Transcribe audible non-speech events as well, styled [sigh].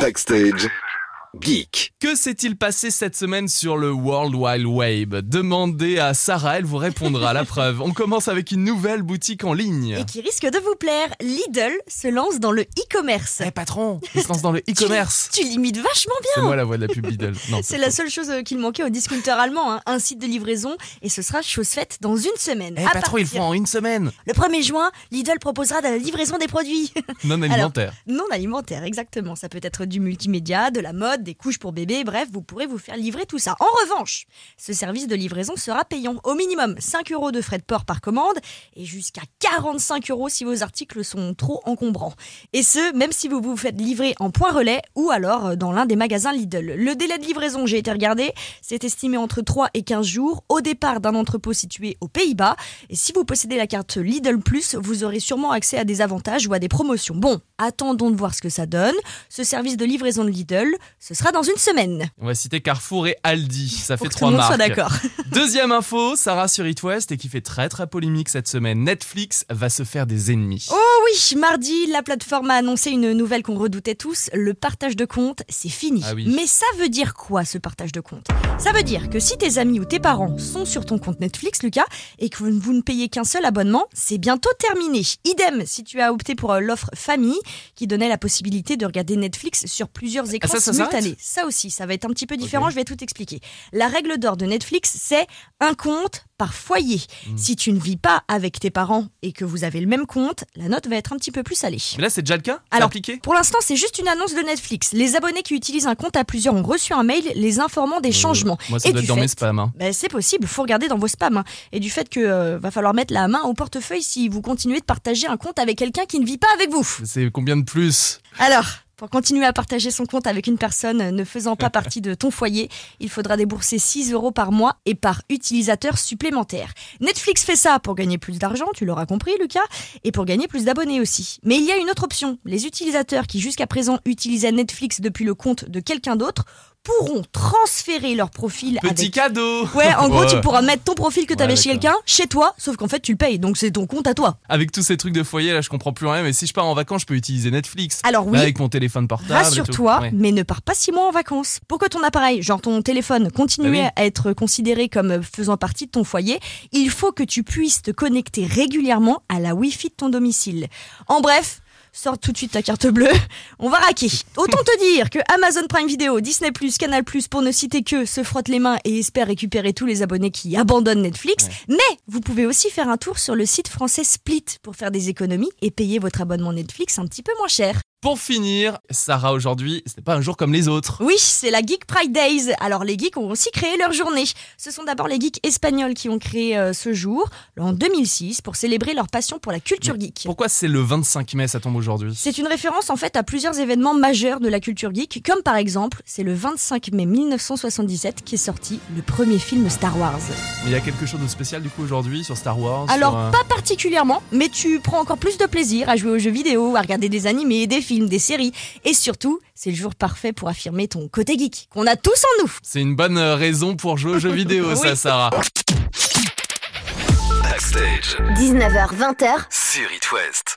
Backstage. Geek. Que s'est-il passé cette semaine sur le World Wide Web? Demandez à Sarah, elle vous répondra. La [laughs] preuve, on commence avec une nouvelle boutique en ligne. Et qui risque de vous plaire, Lidl se lance dans le e-commerce. Eh patron, il se lance dans le [laughs] e-commerce. Tu limites vachement C'est bien. moi la voix de la pub Lidl. C'est la seule chose euh, qu'il manquait au discounter allemand, hein, un site de livraison, et ce sera chose faite dans une semaine. Eh À patron, ils le partir- font en une semaine. Le 1er juin, Lidl proposera de la livraison des produits. Non [laughs] alimentaire. non alimentaires, exactement. Ça peut être du multimédia, de la mode, des couches pour bébé, bref, vous pourrez vous faire livrer tout ça. En revanche, ce service de livraison sera payant. Au minimum 5 euros de frais de port par commande et jusqu'à 45 euros si vos articles sont trop encombrants. Et ce, même si vous vous faites livrer en point relais ou alors euh, dans l'un des magasins Lidl. Le délai de livraison, j'ai été regardé, c'est estimé entre 3 et 15 jours au départ d'un entrepôt situé aux Pays-Bas. Et si vous possédez la carte Lidl Plus, vous aurez sûrement accès à des avantages ou à des promotions. Bon, attendons de voir ce que ça donne. Ce service de livraison de Lidl, ce sera dans une semaine. On va citer Carrefour et Aldi. Ça Pour fait que tout trois le monde marques. soit d'accord. [laughs] Deuxième info, Sarah sur It West et qui fait très très polémique cette semaine. Netflix va se faire des ennemis. Oh oui, mardi, la plateforme a annoncé une nouvelle qu'on redoutait tous. Le partage de compte, c'est fini. Ah oui. Mais ça veut dire quoi ce partage de compte Ça veut dire que si tes amis ou tes parents sont sur ton compte Netflix, Lucas, et que vous ne payez qu'un seul abonnement, c'est bientôt terminé. Idem si tu as opté pour euh, l'offre famille, qui donnait la possibilité de regarder Netflix sur plusieurs écrans Ah, ça, ça s'arrête simultanés. Ça aussi, ça va être un petit peu différent, je vais tout expliquer. La règle d'or de Netflix, c'est un compte par foyer. Hmm. Si tu ne vis pas avec tes parents et que vous avez le même compte, la note va être un petit peu plus salée. Mais là, c'est déjà le cas? Alors, appliqué? Pour l'instant, c'est juste une annonce de Netflix. Les abonnés qui utilisent un compte à plusieurs ont reçu un mail les informant des changements. Euh, Moi, ça Et doit être dans mes spams. hein. Ben, c'est possible, faut regarder dans vos spams. hein. Et du fait que euh, va falloir mettre la main au portefeuille si vous continuez de partager un compte avec quelqu'un qui ne vit pas avec vous. C'est combien de plus? Alors, pour continuer à partager son compte avec une personne ne faisant pas [laughs] partie de ton foyer, il faudra débourser 6 euros par mois et par utilisateur supplémentaire. Netflix fait ça pour gagner plus d'argent, tu l'auras compris Lucas, et pour gagner plus d'abonnés aussi. Mais il y a une autre option. Les utilisateurs qui jusqu'à présent utilisaient Netflix depuis le compte de quelqu'un d'autre pourront transférer leur profil Petit avec... cadeau Ouais, en gros, Ouais. tu pourras mettre ton profil que tu avais Ouais, chez quelqu'un, chez toi, sauf qu'en fait, tu le payes, donc c'est ton compte à toi. Avec tous ces trucs de foyer, là, je comprends plus rien. Mais si je pars en vacances, je peux utiliser Netflix. Alors oui, Là, avec mon téléphone portable. Rassure-toi, Ouais. mais ne pars pas six mois en vacances. Pour que ton appareil, genre ton téléphone, continue Bah oui. à être considéré comme faisant partie de ton foyer, il faut que tu puisses te connecter régulièrement à la Wi-Fi de ton domicile. En bref, sors tout de suite ta carte bleue, [laughs] on va raquer. Autant te dire que Amazon Prime Video, Disney+, Canal+, pour ne citer que, se frottent les mains et espèrent récupérer tous les abonnés qui abandonnent Netflix. Mais vous pouvez aussi faire un tour sur le site français Split pour faire des économies et payer votre abonnement Netflix un petit peu moins cher. Pour finir, Sarah, aujourd'hui, ce n'est pas un jour comme les autres. Oui, c'est la Geek Pride Days. Alors les geeks ont aussi créé leur journée. Ce sont d'abord les geeks espagnols qui ont créé euh, ce jour en 2006 pour célébrer leur passion pour la culture geek. Pourquoi c'est le 25 mai, ça tombe aujourd'hui? C'est une référence en fait à plusieurs événements majeurs de la culture geek, comme par exemple, c'est le 25 mai 1977 qui est sorti le premier film Star Wars. Mais il y a quelque chose de spécial du coup aujourd'hui sur Star Wars Alors sur, euh, pas particulièrement, mais tu prends encore plus de plaisir à jouer aux jeux vidéo, à regarder des animés, des films, des séries, et surtout, c'est le jour parfait pour affirmer ton côté geek qu'on a tous en nous. C'est une bonne euh, raison pour jouer aux jeux vidéo, [laughs] ça. Sarah. Backstage. 19h20h Sur It West.